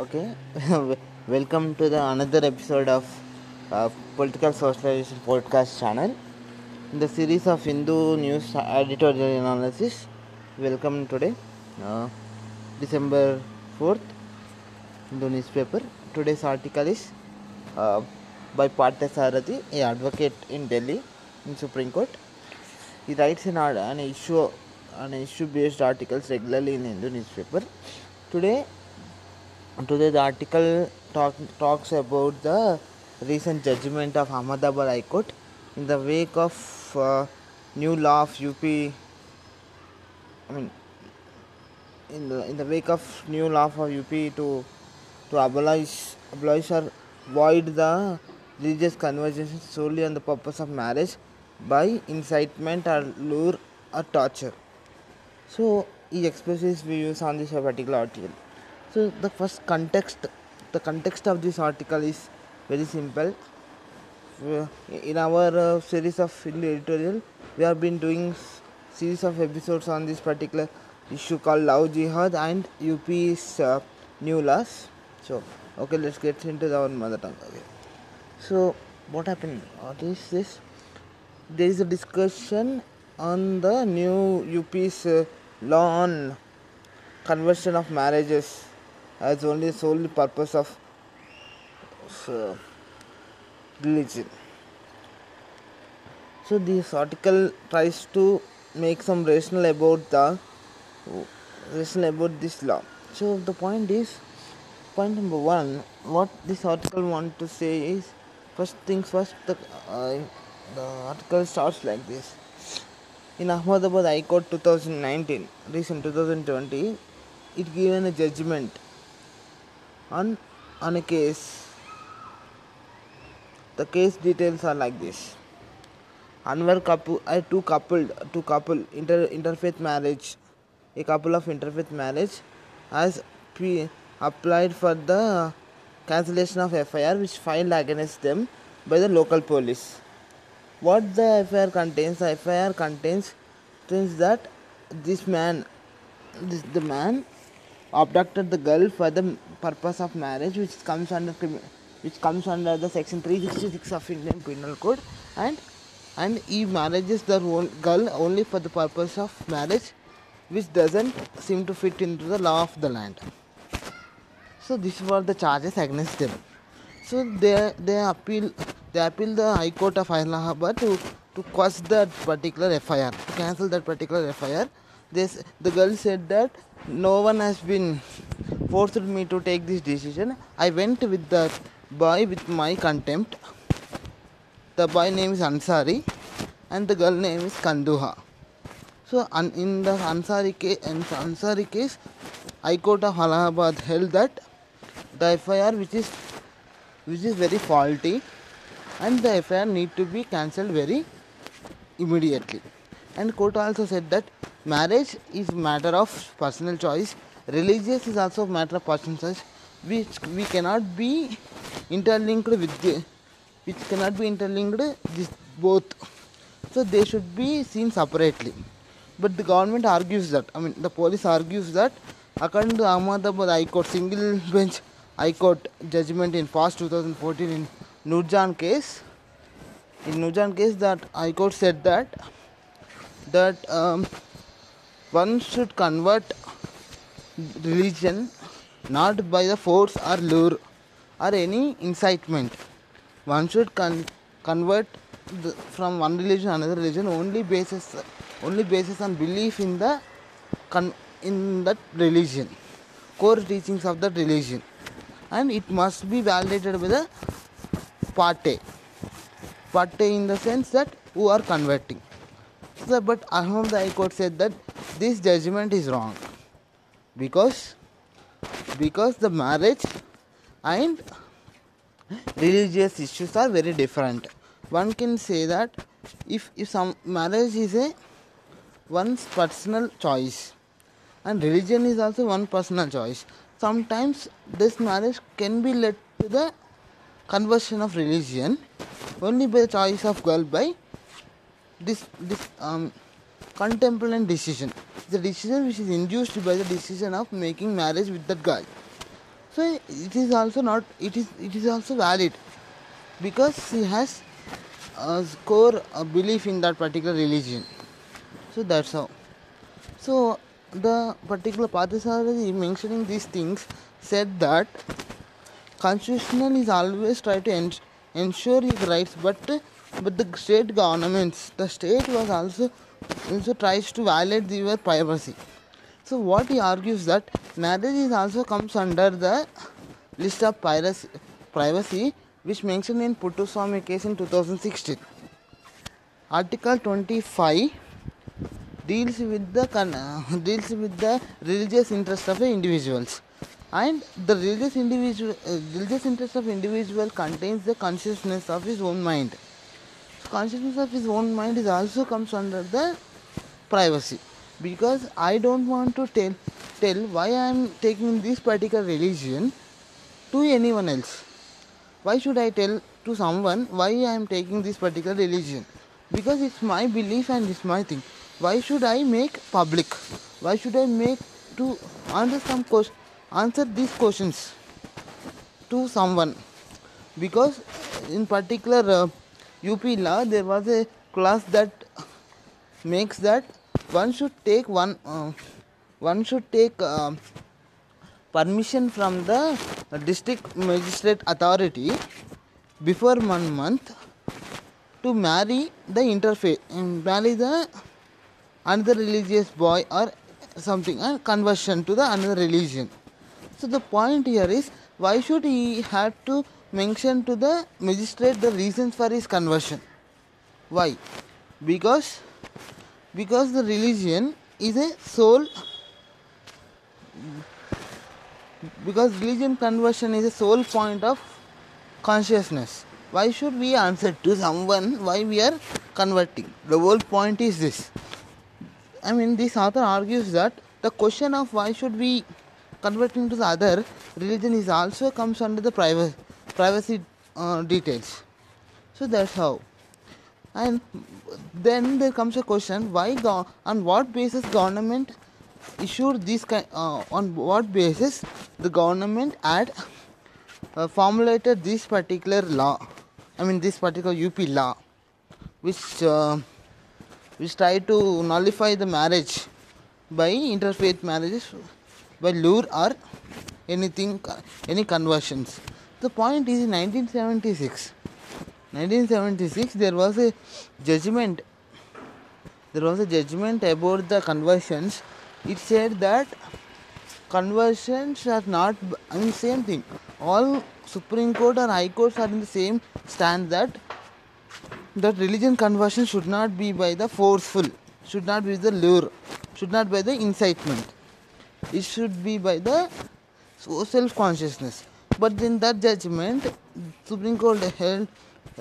Okay welcome to the another episode of political socialisation podcast channel in the series of Hindu news editorial analysis welcome today December fourth Hindu newspaper today's article is by Partha Sarathi a advocate in Delhi in Supreme Court he writes in an issue an issue based articles regularly in Hindu newspaper today Today the article talk, talks about the recent judgment of Ahmedabad High Court in the wake of uh, new law of UP. I mean, in the in the wake of new law for UP to to abolish abolish or void the religious conversations solely on the purpose of marriage by incitement or lure or torture. So he expresses his views on this particular article. So the first context, the context of this article is very simple. Uh, In our uh, series of editorial, we have been doing series of episodes on this particular issue called Love Jihad and UP's uh, new laws. So okay, let's get into our mother tongue. Okay. So what happened? What is this? There is a discussion on the new UP's uh, law on conversion of marriages as only solely purpose of uh, religion. So this article tries to make some rational about the rational about this law. So the point is, point number one, what this article want to say is, first things first, the uh, the article starts like this. In Ahmedabad High Court 2019, recent 2020, it given a judgment on on a case. The case details are like this. Anwar couple, uh, two coupled, two couple inter interfaith marriage, a couple of interfaith marriage, has pre- applied for the cancellation of FIR which filed against them by the local police. What the FIR contains? The FIR contains things that this man, this the man, abducted the girl for the purpose of marriage, which comes under which comes under the section 366 of Indian Penal Code, and and he marriages the girl only for the purpose of marriage, which doesn't seem to fit into the law of the land. So these were the charges against them. So they they appeal they appeal the High Court of Allahabad to to quash that particular FIR to cancel that particular FIR. This the girl said that no one has been forced me to take this decision. I went with the boy with my contempt. The boy name is Ansari, and the girl name is Kanduha. So in the Ansari case, in Ansari case, High Court of Allahabad held that the FIR which is which is very faulty and the FIR need to be cancelled very immediately. And court also said that marriage is matter of personal choice, religious is also a matter of choice, which we cannot be interlinked with the, which cannot be interlinked both. So they should be seen separately. But the government argues that, I mean, the police argues that, according to Ahmedabad High Court single bench High Court judgment in past 2014 in Nurjan case, in Nurjan case, that High Court said that that um, one should convert religion not by the force or lure or any incitement. One should con- convert the, from one religion to another religion only basis only basis on belief in the con- in that religion, core teachings of that religion, and it must be validated by the parte. Parte in the sense that who are converting. So, but Ahmad the High Court said that this judgment is wrong because because the marriage and religious issues are very different. One can say that if if some marriage is a one's personal choice and religion is also one personal choice. Sometimes this marriage can be led to the conversion of religion only by the choice of girl by this this um, contemplative decision. The decision which is induced by the decision of making marriage with that guy. So it is also not it is it is also valid. Because she has a core a belief in that particular religion. So that's how. So the particular Parthasarathi mentioning these things said that constitutional is always try to ens- ensure his rights but but the state governments the state was also also tries to violate your privacy. So what he argues that marriage is also comes under the list of piracy, privacy which mentioned in Puttaswamy case in 2016 article 25 deals with the deals with the religious interest of the individuals. And the religious individual uh, religious interest of individual contains the consciousness of his own mind consciousness of his own mind is also comes under the privacy. Because i don't want to tell tell why i am taking this particular religion to anyone else. Why should i tell to someone why i am taking this particular religion? Because it's my belief and it's my thing. Why should i make public? Why should i make to answer some question answer these questions to someone? Because in particular uh, up law there was a clause that makes that one should take one uh, one should take uh, permission from the district magistrate authority before one month to marry the interfaith and marry the another religious boy or something and conversion to the another religion. So the point here is why should he have to mention to the magistrate the reasons for his conversion. Why? Because because the religion is a soul because religion conversion is a sole point of consciousness. Why should we answer to someone why we are converting? The whole point is this. I mean this author argues that the question of why should we converting to the other religion is also comes under the privacy privacy uh, details. So that's how. And then there comes a question why go- on what basis government issued this kind uh, on what basis the government had uh, formulated this particular law i mean this particular up law which uh, which try to nullify the marriage by interfaith marriages by lure or anything any conversions the point is in 1976 1976 there was a judgment. There was a judgment about the conversions. It said that conversions are not i mean same thing. All supreme court or high courts are in the same stand that that religion conversion should not be by the forceful should not be the lure should not by the incitement. It should be by the self consciousness but in that judgment supreme court held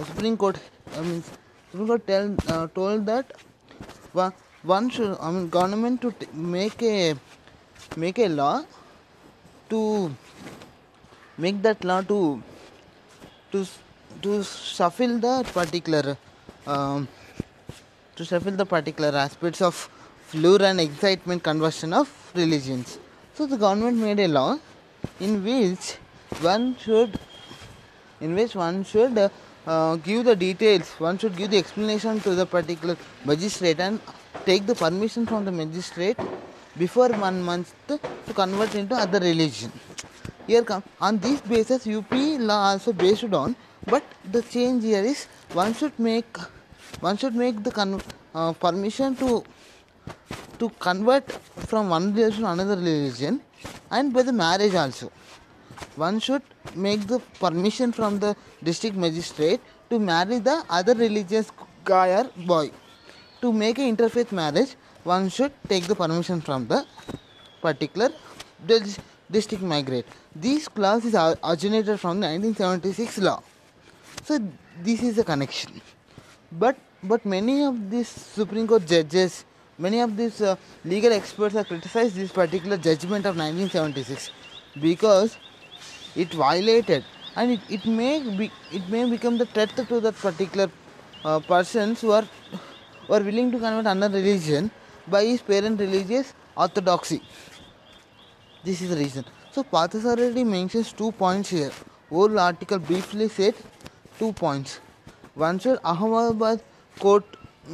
supreme court i mean supreme court tell, uh, told that one, one should i mean government to t- make a make a law to make that law to to to shuffle the particular um, to shuffle the particular aspects of lure and excitement conversion of religions. So the government made a law in which one should in which one should uh, uh, give the details. One should give the explanation to the particular magistrate and take the permission from the magistrate before one month to convert into other religion. Here come on this basis up law also based on but the change here is one should make one should make the con- uh, permission to to convert from one religion to another religion and by the marriage also one should make the permission from the district magistrate to marry the other religious guy or boy. To make an interfaith marriage one should take the permission from the particular district magistrate this clause is originated from the 1976 law. So this is a connection. But but many of these supreme court judges many of these uh, legal experts have criticized this particular judgment of 1976 because it violated. And it, it may be it may become the threat to that particular uh, persons who are are willing to convert another religion by his parent religious orthodoxy. This is the reason. So Parthasarathi mentions two points here. Whole article briefly said two points. One said Ahmedabad court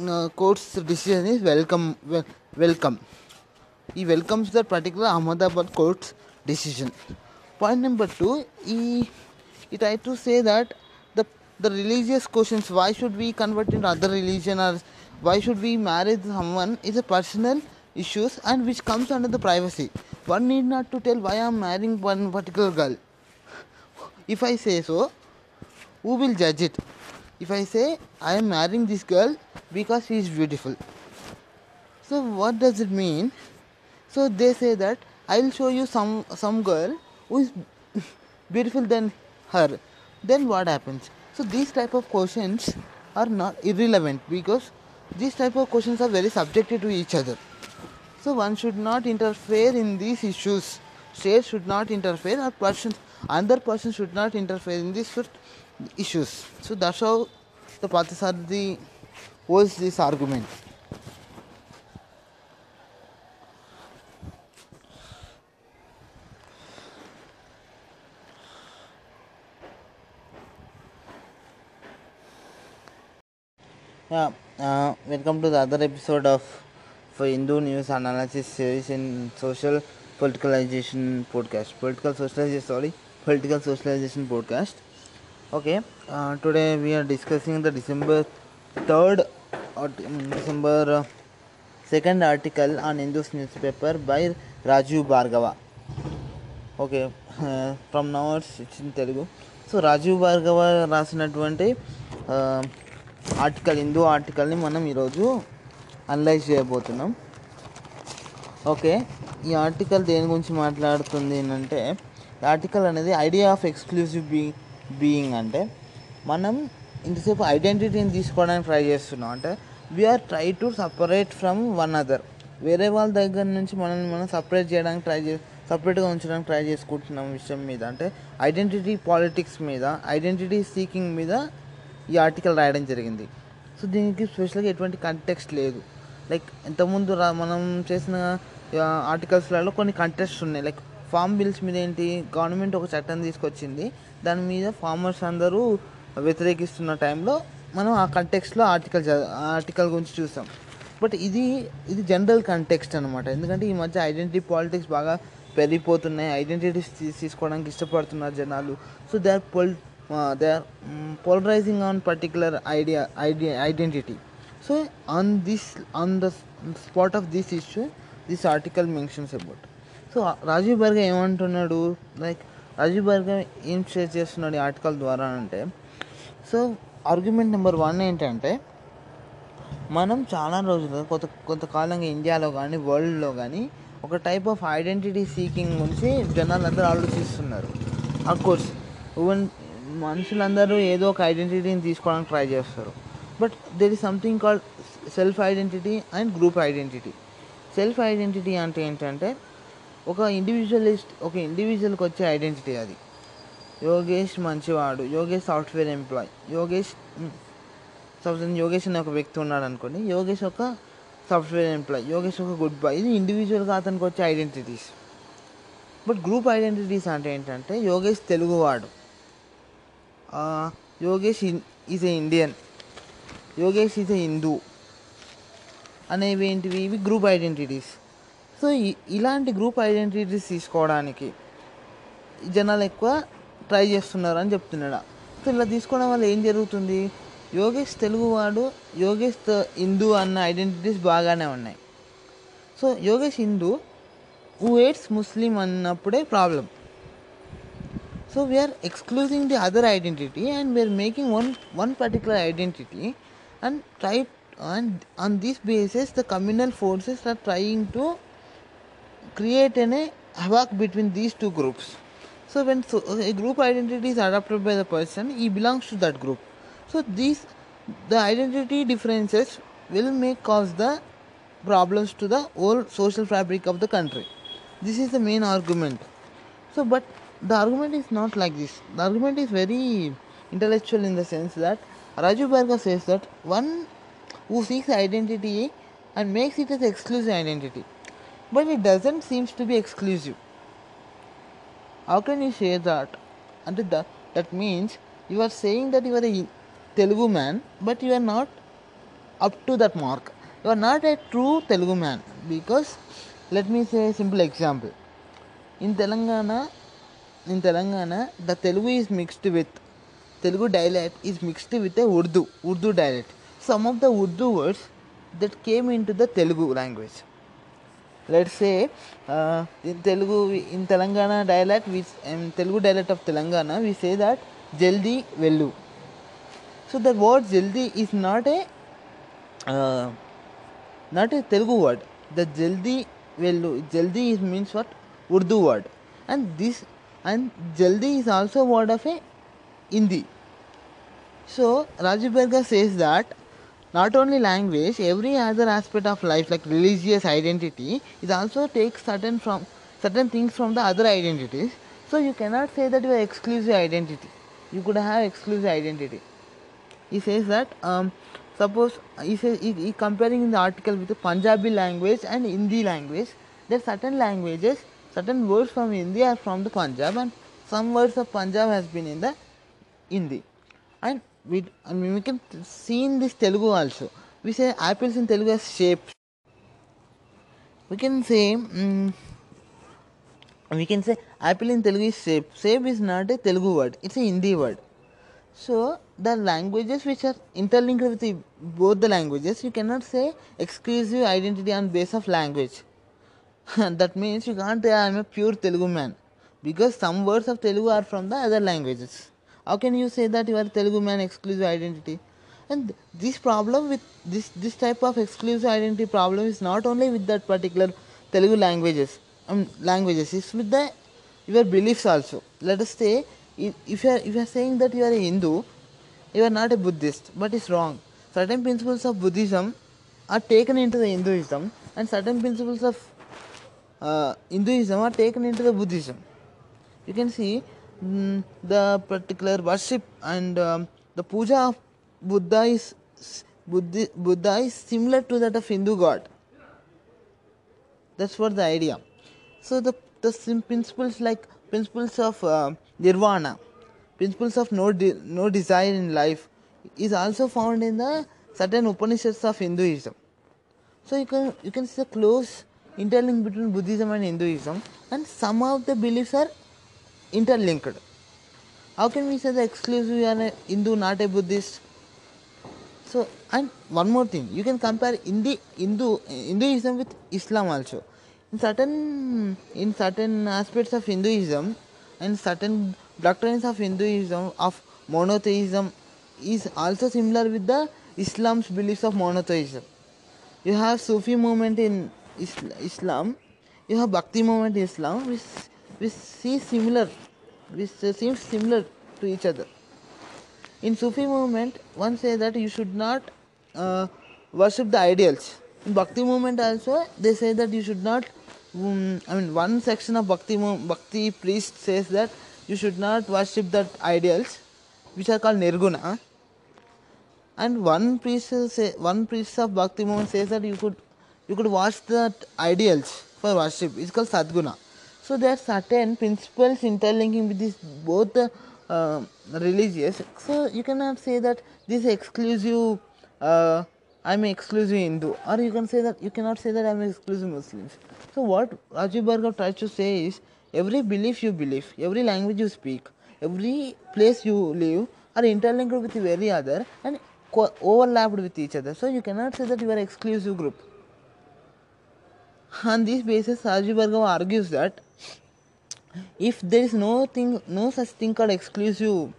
uh, court's decision is welcome wel- welcome. He welcomes that particular Ahmedabad court's decision. Point number two, he, he tried to say that the the religious questions, why should we convert into other religion or why should we marry someone is a personal issues and which comes under the privacy. One need not to tell why I am marrying one particular girl. If I say so, who will judge it? If I say I am marrying this girl because she is beautiful. So what does it mean? So they say that I will show you some some girl who is beautiful than her. Then what happens? So these type of questions are not irrelevant because these type of questions are very subjective to each other. So one should not interfere in these issues. State should not interfere, or person, other person should not interfere in these issues. So that's how the Parthasarathi holds this argument. Yeah, uh, welcome to the other episode of for Hindu news analysis series in social politicalization podcast. Political socialization, sorry, political socialization podcast. Okay, uh, today we are discussing the December third or um, December uh, second article on Hindus newspaper by Raju Bhargava. Okay from నవర్స్ ఇచ్చిన Telugu so Rajiv Bhargava రాసినటువంటి article Hindu ఆర్టికల్ని మనం ఈరోజు analyse చేయబోతున్నాం. Okay ఈ article దేని గురించి మాట్లాడుతుంది ఏంటంటే ఆర్టికల్ అనేది idea of exclusive be being అంటే మనం ఇంతసేపు ఐడెంటిటీని తీసుకోవడానికి ట్రై చేస్తున్నాం. అంటే we are try to separate from one other వేరే వాళ్ళ దగ్గర నుంచి మనల్ని మనం సపరేట్ చేయడానికి ట్రై చే సపరేట్గా ఉంచడానికి ట్రై చేసుకుంటున్నాం విషయం మీద. అంటే ఐడెంటిటీ పాలిటిక్స్ మీద ఐడెంటిటీ సీకింగ్ మీద ఈ ఆర్టికల్ రాయడం జరిగింది. సో దీనికి స్పెషల్గా ఎటువంటి కంటెక్స్ట్ లేదు. లైక్ ఇంతకుముందు రా మనం చేసిన ఆర్టికల్స్లలో కొన్ని కంటెక్స్ట్ ఉన్నాయి. లైక్ ఫామ్ బిల్స్ మీద ఏంటి గవర్నమెంట్ ఒక చట్టం తీసుకొచ్చింది. దాని మీద ఫార్మర్స్ అందరూ వ్యతిరేకిస్తున్న టైంలో మనం ఆ కంటెక్స్ట్లో ఆర్టికల్ ఆర్టికల్ గురించి చూసాం. బట్ ఇది ఇది జనరల్ కంటెక్స్ట్ అనమాట ఎందుకంటే ఈ మధ్య ఐడెంటిటీ పాలిటిక్స్ బాగా పెరిగిపోతున్నాయి. ఐడెంటిటీస్ తీసుకోవడానికి ఇష్టపడుతున్నారు జనాలు. So they are poli they are polarising on particular idea ID identity so on this on the spot of this issue this article mentions about so Rajeev Barga ఏమంటున్నాడు? Like Rajiv బర్గ ఏం share చేస్తున్నాడు ఈ article ద్వారా అంటే so argument number one ఏంటంటే మనం చాలా రోజులు కొంత కొంతకాలంగా ఇండియాలో కానీ వరల్డ్లో కానీ ఒక టైప్ ఆఫ్ ఐడెంటిటీ సీకింగ్ గురించి జనాలందరూ ఆలోచిస్తున్నారు. కోర్స్ ఈవెన్ మనుషులందరూ ఏదో ఒక ఐడెంటిటీని తీసుకోవడానికి ట్రై చేస్తారు. But there is something called self identity and group identity self identity అంటే ఏంటంటే ఒక ఇండివిజువలిస్ట్ ఒక ఇండివిజువల్కి వచ్చే ఐడెంటిటీ అది. యోగేష్ మంచివాడు Yogesh software employee Yogesh suppose Yogesh అనే ఒక వ్యక్తి ఉన్నాడు అనుకోండి యోగేష్ ఒక సాఫ్ట్వేర్ ఎంప్లాయ్ యోగేష్ ఒక గుడ్ బాయ్ ఇది ఇండివిజువల్గా అతనికి వచ్చే ఐడెంటిటీస్ బట్ గ్రూప్ ఐడెంటిటీస్ అంటే ఏంటంటే యోగేష్ తెలుగువాడు. Yogesh is a Indian Yogesh is a Hindu అనేవి ఏంటివి ఇవి గ్రూప్ ఐడెంటిటీస్ సో ఇలాంటి గ్రూప్ ఐడెంటిటీస్ తీసుకోవడానికి జనాలు ఎక్కువ ట్రై చేస్తున్నారు అని చెప్తున్నాడు సో ఇలా తీసుకోవడం వల్ల ఏం జరుగుతుంది యోగేష్ తెలుగువాడు యోగేష్ హిందూ అన్న ఐడెంటిటీస్ బాగానే ఉన్నాయి so Yogesh Hindu who aids Muslim అన్నప్పుడే problem so we are excluding the other identity and we are making one one particular identity and try and on this basis the communal forces are trying to create an a havoc between these two groups. So when so, a group identity is adopted by the person he belongs to that group. So these the identity differences will may cause the problems to the whole social fabric of the country. This is the main argument. So but the argument is not like this. The argument is very intellectual in the sense that Rajiv Bhargav says that one who seeks identity and makes it as exclusive identity but it doesn't seems to be exclusive. How can you say that? And that that means you are saying that you are a telugu man but you are not up to that mark. You are not a true telugu man because let me say a simple example. In telangana in telangana the telugu is mixed with telugu dialect is mixed with a urdu urdu dialect. Some of the urdu words that came into the telugu language. Let's say uh, in telugu in telangana dialect in telugu dialect of telangana we say that jaldi vellu. So the word jaldi is not a uh, not a telugu word. The jaldi vellu jaldi is means what? Urdu word. And this and jaldi is also word of a hindi so Rajiv says that not only language, every other aspect of life like religious identity is also takes certain from certain things from the other identities. So you cannot say that you are exclusive identity. You could have exclusive identity. He says that um, suppose he says he, he comparing in the article with the Punjabi language and Hindi language. There are certain languages, certain words from Hindi are from the Punjab, and some words of Punjab has been in the Hindi. And we and we can see in this Telugu also. We say apples in Telugu as shape. We can say mm, we can say apple in Telugu is shape. Shape is not a Telugu word; it's a Hindi word. So the languages which are interlinked with the, both the languages, you cannot say exclusive identity on base of language. that means you can't say I'm a pure Telugu man because some words of Telugu are from the other languages. How can you say that you are Telugu man exclusive identity? And this problem with this this type of exclusive identity problem is not only with that particular Telugu languages, um, languages. It's with the your beliefs also. Let us say if if you are if you are saying that you are a Hindu, you are not a Buddhist, but it's wrong. Certain principles of Buddhism are taken into the Hinduism, and certain principles of Hinduism are taken into the Buddhism. You can see mm, the particular worship and um, the puja of Buddha is Buddhi, Buddha is similar to that of Hindu god. That's what the idea. So the the principles like principles of uh, nirvana, principles of no de- no desire in life, is also found in the certain Upanishads of Hinduism. So you can you can see the close interlink between Buddhism and Hinduism, and some of the beliefs are interlinked. How can we say the exclusive are a Hindu, not a Buddhist? So and one more thing, you can compare Hindi, Hindu Hinduism with Islam also. In certain in certain aspects of Hinduism and certain doctrines of Hinduism of monotheism is also similar with the Islam's beliefs of monotheism. You have Sufi movement in Islam, यह bhakti movement Islam which see similar which seems similar to each other in Sufi movement one say that you should not worship the ideals in bhakti movement also they say that you should not I mean one section of bhakti bhakti priest says that you should not worship that ideals which are call nirguna and one priest one priest of bhakti movement says that you could you could watch the ideals for worship. It's called saguna. So there are certain principles interlinking with this both uh, religious. So you cannot say that this is exclusive. Uh, I'm exclusive Hindu, or you can say that you cannot say that I'm exclusive Muslim. So what Rajiv Bhargav tries to say is every belief you believe, every language you speak, every place you live are interlinked with the very other and co- overlapped with each other. So you cannot say that you are exclusive group. On this basis, Rajiv Bhargav argues that if there is no thing, no such thing called exclusive,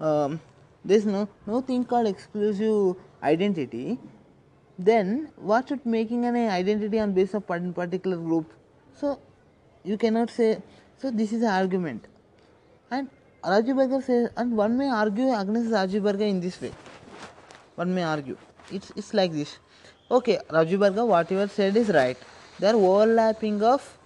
um, there is no no thing called exclusive identity, then what should making an identity on basis of part- particular group? So you cannot say. So this is an argument, and Rajiv says, and one may argue against Rajiv in this way. One may argue. It's it's like this. Okay, Rajiv whatever said is right. There are overlapping of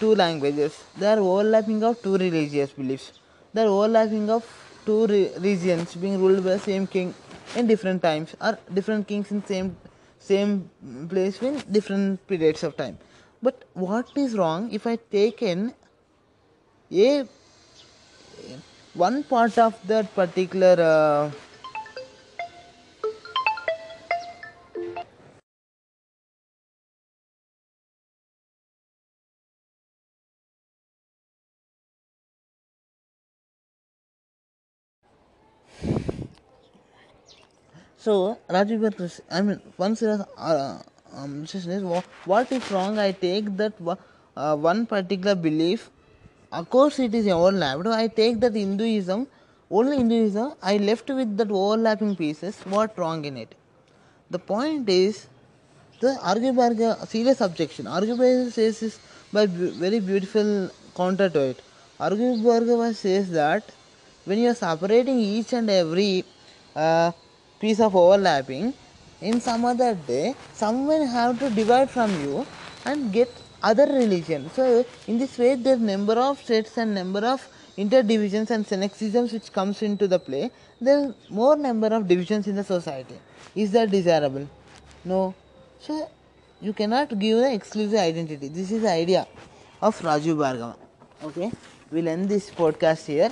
two languages. There are overlapping of two religious beliefs. There are overlapping of two re- regions being ruled by the same king in different times, or different kings in same same place in different periods of time. But what is wrong if I take in a one part of that particular uh, So Rajiv Bhatt, I mean, one serious uh, um, question is what, what if wrong? I take that uh, one particular belief. Of course, it is overlapped. I take that Hinduism, only Hinduism. I left with that overlapping pieces. What wrong in it? The point is, the Argybarga serious objection. Argybarga says this by very beautiful counter to it. Argybarga says that when you are separating each and every uh, piece of overlapping. In some other day someone have to divide from you and get other religion. So in this way there number of states and number of interdivisions and syncretisms which comes into the play. Is more number of divisions in the society. Is that desirable? No. So you cannot give the exclusive identity. This is the idea of rajiv bhargava. Okay? We'll end this podcast here